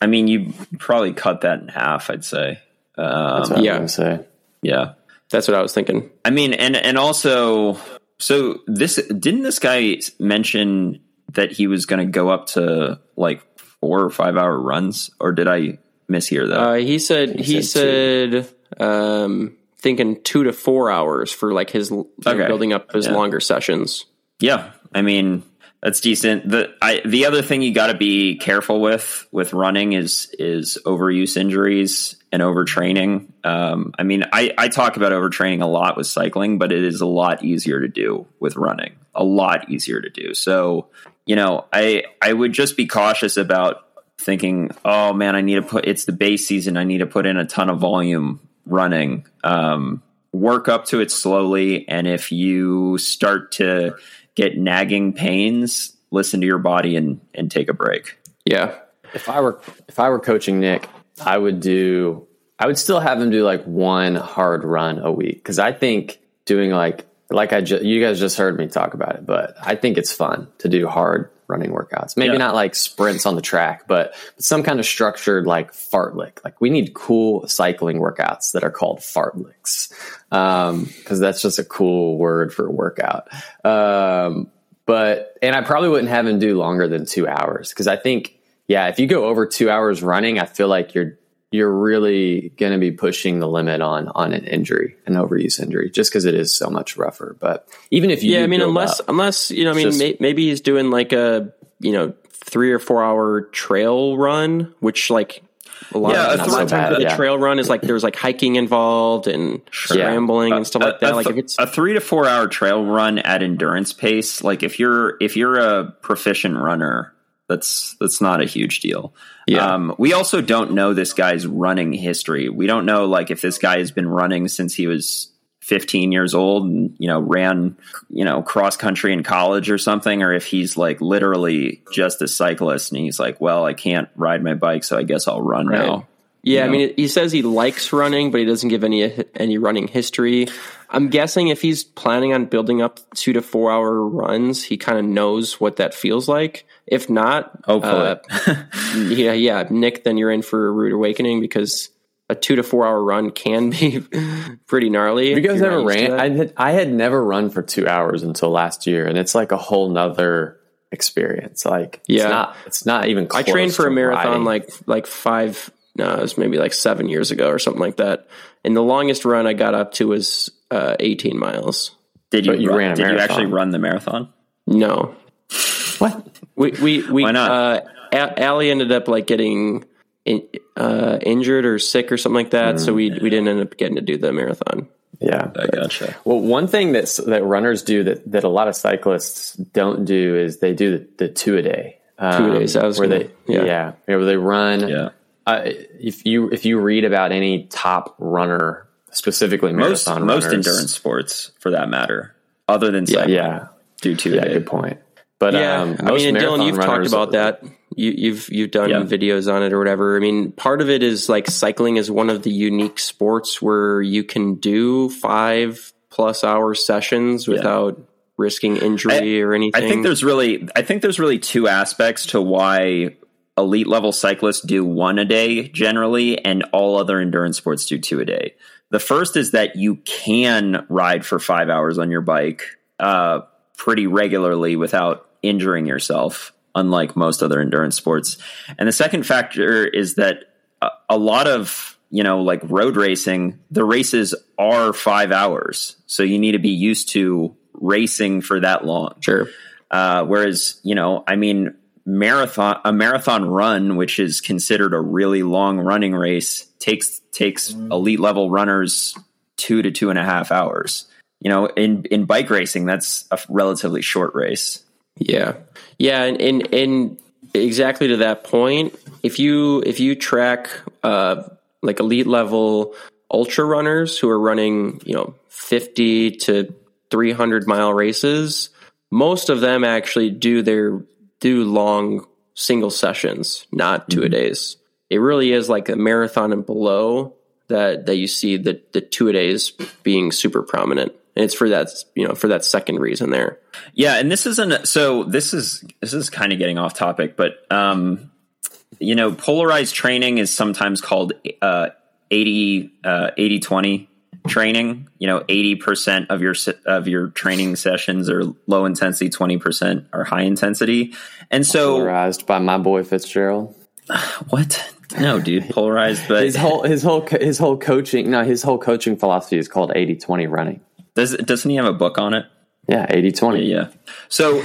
Speaker 1: I mean, you probably cut that in half. I'd say. Um,
Speaker 3: That's what
Speaker 2: yeah.
Speaker 3: I'm say.
Speaker 1: yeah.
Speaker 2: That's what I was thinking.
Speaker 1: I mean, and and also, so this didn't this guy mention that he was going to go up to like four or five hour runs, or did I mishear that?
Speaker 2: Uh, he said he, said, um, thinking two to four hours for like his
Speaker 1: Okay.
Speaker 2: building up his
Speaker 1: Yeah.
Speaker 2: longer sessions.
Speaker 1: yeah, I mean that's decent. The I the other thing you got to be careful with with running is is overuse injuries and overtraining. Um, I mean, I I talk about overtraining a lot with cycling, but it is a lot easier to do with running. A lot easier to do. So you know, I I would just be cautious about thinking, oh man, I need to put it's the base season. I need to put in a ton of volume running. Um, work up to it slowly, and if you start to get nagging pains, listen to your body and and take a break.
Speaker 2: Yeah.
Speaker 3: If I were if I were coaching Nick, I would do I would still have him do like one hard run a week because I think doing like like I ju- you guys just heard me talk about it, but I think it's fun to do hard running workouts. Maybe
Speaker 1: Yeah.
Speaker 3: not like sprints on the track, but but some kind of structured like fartlek. Like we need cool cycling workouts that are called fartleks because that's just a cool word for a workout. Um, but and I probably wouldn't have him do longer than two hours because I think yeah, if you go over two hours running, I feel like you're you're really going to be pushing the limit on on an injury, an overuse injury, just because it is so much rougher. But even if you
Speaker 2: Yeah, I mean, unless
Speaker 3: up-
Speaker 2: unless you know, I mean,
Speaker 3: just-
Speaker 2: may, maybe he's doing like a you know three or four hour trail run, which like a lot
Speaker 1: Yeah,
Speaker 2: of,
Speaker 1: a
Speaker 2: a
Speaker 1: three-
Speaker 2: lot of times
Speaker 3: bad,
Speaker 2: with a
Speaker 3: yeah.
Speaker 2: trail run is like there's like hiking involved and scrambling and stuff like that. like if it's
Speaker 1: a three to four hour trail run at endurance pace, like if you're if you're a proficient runner, that's that's not a huge deal.
Speaker 2: Yeah.
Speaker 1: Um, we also don't know this guy's running history. We don't know like if this guy has been running since he was 15 years old and you know ran you know cross country in college or something or if he's like literally just a cyclist and he's like well I can't ride my bike so I guess I'll run
Speaker 2: Right.
Speaker 1: now.
Speaker 2: Yeah, I
Speaker 1: know?
Speaker 2: mean, he says he likes running, but he doesn't give any any running history. I'm guessing if he's planning on building up two to four hour runs, he kind of knows what that feels like. If not,
Speaker 1: Hopefully.
Speaker 2: uh, yeah, yeah, Nick, then you're in for a rude awakening because a two to four hour run can be pretty gnarly.
Speaker 3: You guys ever
Speaker 2: not used to
Speaker 3: ran? I had, I had never run for two hours until last year, and it's like a whole nother experience. Like,
Speaker 2: Yeah.
Speaker 3: it's not, it's not even.
Speaker 2: I trained for a marathon
Speaker 3: riding.
Speaker 2: like like five no, it was maybe like seven years ago or something like that. And the longest run I got up to was uh, 18 miles.
Speaker 1: Did you,
Speaker 3: you
Speaker 1: run,
Speaker 3: ran a
Speaker 1: did you actually run the marathon?
Speaker 2: No,
Speaker 3: What?
Speaker 2: we we we
Speaker 1: Why not?
Speaker 2: Uh, A- Allie ended up like getting in, uh, injured or sick or something like that, so we we didn't end up getting to do the marathon.
Speaker 3: Yeah.
Speaker 1: I gotcha.
Speaker 3: Well, one thing that's, that runners do that, that a lot of cyclists don't do is they do the, the two a day. Um,
Speaker 2: Two days, I was
Speaker 3: where
Speaker 2: gonna-
Speaker 3: they
Speaker 2: yeah.
Speaker 3: yeah. where they run.
Speaker 1: Yeah.
Speaker 3: Uh, if you if you read about any top runner, specifically
Speaker 1: Most
Speaker 3: marathon
Speaker 1: most
Speaker 3: runners,
Speaker 1: endurance sports, for that matter, other than cycling,
Speaker 3: yeah,
Speaker 1: do two a
Speaker 3: yeah,
Speaker 1: day.
Speaker 3: good point. But
Speaker 2: Yeah,
Speaker 3: um,
Speaker 2: I mean, Dylan, you've talked about that. You, you've you've done
Speaker 1: Yeah.
Speaker 2: videos on it or whatever. I mean, part of it is like cycling is one of the unique sports where you can do five plus hour sessions without risking injury or anything.
Speaker 1: I think there's really I think there's really two aspects to why elite level cyclists do one a day generally and all other endurance sports do two a day. The first is that you can ride for 5 hours on your bike uh, pretty regularly without injuring yourself unlike most other endurance sports. And the second factor is that a, a lot of you know like road racing the races are 5 hours. So you need to be used to racing for that long.
Speaker 2: sure.
Speaker 1: Uh, whereas, you know, I mean, marathon a marathon run, which is considered a really long running race, takes takes elite level runners two to two and a half hours. You know, in in bike racing, that's a relatively short race.
Speaker 2: Yeah, yeah, and, and and exactly to that point, if you if you track uh, like elite level ultra runners who are running, you know, fifty to three hundred mile races, most of them actually do their do long single sessions, not two a days. It really is like a marathon and below that that you see the the two a days being super prominent. And it's for that you know for that second reason there.
Speaker 1: Yeah, and this isn't so. This is this is kind of getting off topic, but um, you know, polarized training is sometimes called uh, 80 uh, 80 20 training. You know, eighty percent of your of your training sessions are low intensity, twenty percent are high intensity, and so
Speaker 3: polarized by my boy Fitzgerald.
Speaker 1: what? No, dude, polarized. But
Speaker 3: His whole his whole his whole coaching no his whole coaching philosophy is called 80-20 running.
Speaker 1: does doesn't he have a book on it?
Speaker 3: Yeah, 80-20.
Speaker 1: Yeah. So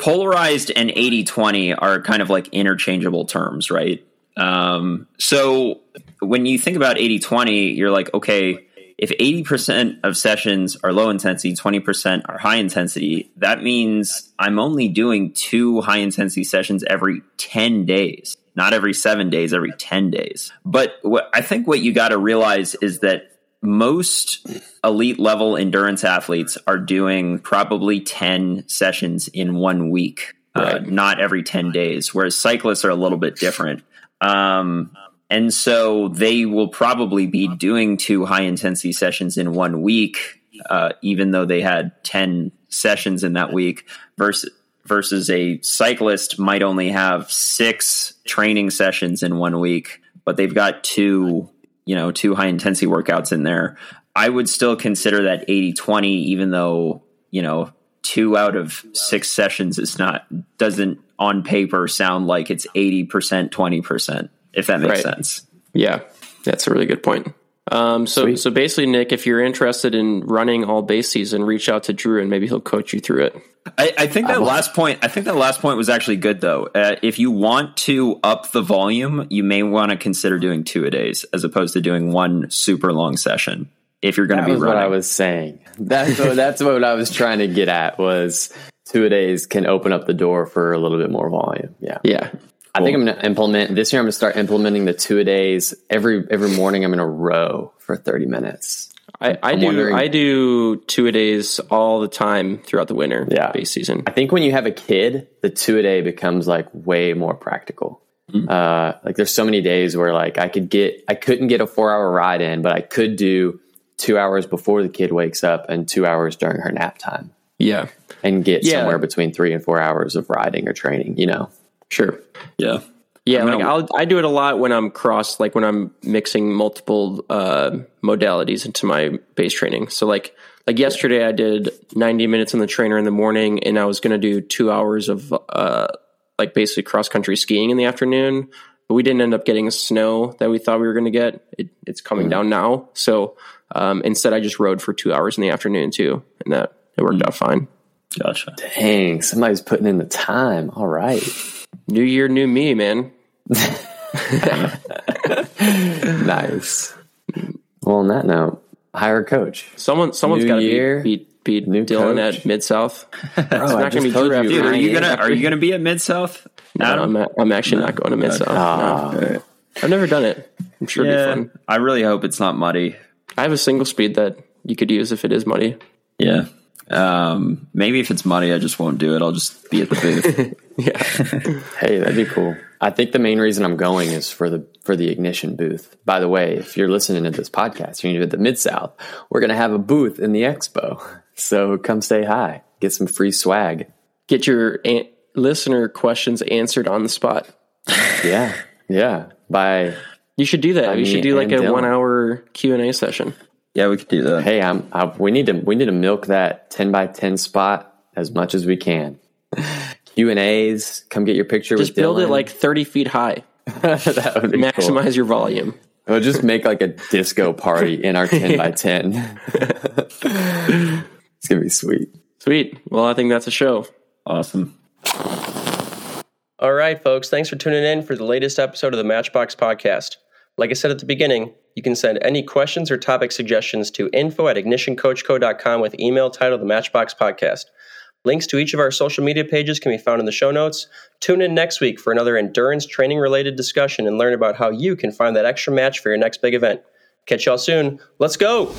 Speaker 1: polarized and 80 20 are kind of like interchangeable terms, right? Um, so when you think about 80 20, you're like, okay, if 80% of sessions are low intensity, 20% are high intensity, that means I'm only doing two high intensity sessions every 10 days, not every seven days, every 10 days. But what I think what you got to realize is that most elite level endurance athletes are doing probably 10 sessions in one week, uh, not every 10 days, whereas cyclists are a little bit different. Um, and so they will probably be doing two high intensity sessions in one week, uh, even though they had 10 sessions in that week versus versus a cyclist might only have six training sessions in one week, but they've got two, you know, two high intensity workouts in there. I would still consider that 80 20, even though, you know, two out of six sessions is not, doesn't on paper sound like it's 80%, 20%, if that makes
Speaker 2: Right.
Speaker 1: sense.
Speaker 2: Yeah, that's a really good point. Um, so,
Speaker 3: Sweet.
Speaker 2: so basically, Nick, if you're interested in running all base season, reach out to Drew and maybe he'll coach you through it.
Speaker 1: I, I think that last point. I think that last point was actually good, though. Uh, if you want to up the volume, you may want to consider doing two a days as opposed to doing one super long session. If you're going to be
Speaker 3: was what I was saying. That's what, that's what I was trying to get at was two a days can open up the door for a little bit more volume. Yeah.
Speaker 2: Yeah,
Speaker 3: I think I'm going to implement this year. I'm going to start implementing the two a days every every morning. I'm going to row for 30 minutes.
Speaker 2: I, I
Speaker 3: I'm
Speaker 2: do.
Speaker 3: wondering-
Speaker 2: I do two a days all the time throughout the winter.
Speaker 3: Yeah.
Speaker 2: base season.
Speaker 3: I think when you have a kid, the two a day becomes like way more practical. Uh, like there's so many days where like I could get, I couldn't get a four hour ride in, but I could do two hours before the kid wakes up and two hours during her nap time
Speaker 2: Yeah,
Speaker 3: and get
Speaker 2: Yeah.
Speaker 3: somewhere between three and four hours of riding or training, you know?
Speaker 2: Sure.
Speaker 1: yeah,
Speaker 2: Yeah,
Speaker 1: I'm
Speaker 2: like
Speaker 1: gonna-
Speaker 2: I'll I do it a lot when I'm cross, like when I'm mixing multiple uh, modalities into my base training. So like like yesterday, I did 90 minutes on the trainer in the morning, and I was going to do two hours of uh, like basically cross country skiing in the afternoon. but we didn't end up getting snow that we thought we were going to get. It, it's coming down now, so um, instead I just rode for two hours in the afternoon too, and that it worked out fine.
Speaker 1: Gotcha.
Speaker 3: Dang, somebody's putting in the time. All right.
Speaker 2: New year, new me, man.
Speaker 3: Nice. Well, on that note, hire a coach.
Speaker 2: Someone, someone's got to
Speaker 3: be,
Speaker 2: beat beat, beat
Speaker 3: new
Speaker 2: Dylan
Speaker 3: coach.
Speaker 2: at Mid South. it's
Speaker 3: Bro,
Speaker 2: not going to be
Speaker 3: told
Speaker 2: Drew
Speaker 3: you,
Speaker 2: after
Speaker 1: Dude, are you gonna are you gonna be at Mid South?
Speaker 2: No, I'm, I'm actually not going to Mid South.
Speaker 3: Ah,
Speaker 2: I've never done it. I'm sure it'd be fun.
Speaker 1: I really hope it's not muddy.
Speaker 2: I have a single speed that you could use if it is muddy.
Speaker 1: Yeah. Um, maybe if it's muddy, I just won't do it. I'll just be at the booth.
Speaker 2: Yeah.
Speaker 3: hey, that'd be cool. I think the main reason I'm going is for the for the ignition booth. By the way, if you're listening to this podcast, you're at the Mid South. We're gonna have a booth in the expo, so come say hi, get some free swag.
Speaker 2: Get your an- listener questions answered on the spot.
Speaker 3: Yeah, yeah. By
Speaker 2: You should do that. you should do like a
Speaker 3: Dylan.
Speaker 2: one hour Q and A session.
Speaker 1: Yeah, we could do that.
Speaker 3: hey, I'm. I, we need to we need to milk that ten by ten spot as much as we can. Q and A's. Come get your picture.
Speaker 2: Just
Speaker 3: with
Speaker 2: build it like 30 feet high.
Speaker 3: that would be cool.
Speaker 2: Maximize your volume.
Speaker 3: We'll just make like a disco party in our 10 by 10. it's going to be sweet.
Speaker 2: Sweet. Well, I think that's a show.
Speaker 1: Awesome.
Speaker 2: All right, folks. Thanks for tuning in for the latest episode of the Matchbox Podcast. Like I said at the beginning, you can send any questions or topic suggestions to info at ignitioncoachco.com with email titled the Matchbox Podcast. Links to each of our social media pages can be found in the show notes. Tune in next week for another endurance training related discussion and learn about how you can find that extra match for your next big event. Catch y'all soon. Let's go!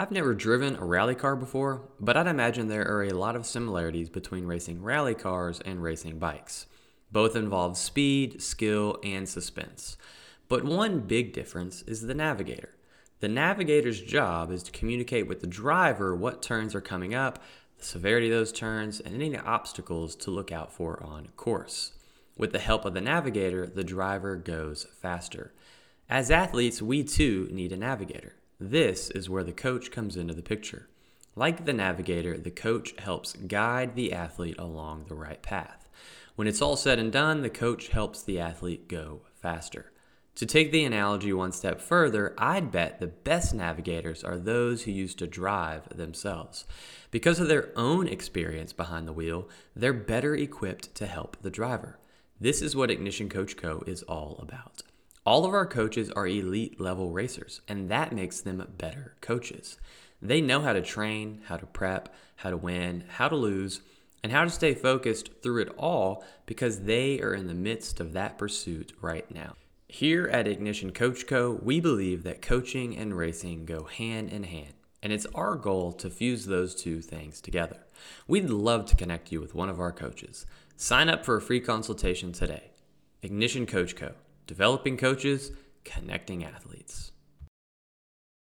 Speaker 4: I've never driven a rally car before, but I'd imagine there are a lot of similarities between racing rally cars and racing bikes. Both involve speed, skill, and suspense. But one big difference is the navigator. The navigator's job is to communicate with the driver what turns are coming up, the severity of those turns, and any obstacles to look out for on course. With the help of the navigator, the driver goes faster. As athletes, we too need a navigator. This is where the coach comes into the picture. Like the navigator, the coach helps guide the athlete along the right path. When it's all said and done, the coach helps the athlete go faster. To take the analogy one step further, I'd bet the best navigators are those who used to drive themselves. Because of their own experience behind the wheel, they're better equipped to help the driver. This is what Ignition Coach Co. is all about. All of our coaches are elite level racers, and that makes them better coaches. They know how to train, how to prep, how to win, how to lose, and how to stay focused through it all because they are in the midst of that pursuit right now. Here at Ignition Coach Co., we believe that coaching and racing go hand in hand, and it's our goal to fuse those two things together. We'd love to connect you with one of our coaches. Sign up for a free consultation today. Ignition Coach Co. developing coaches, connecting athletes.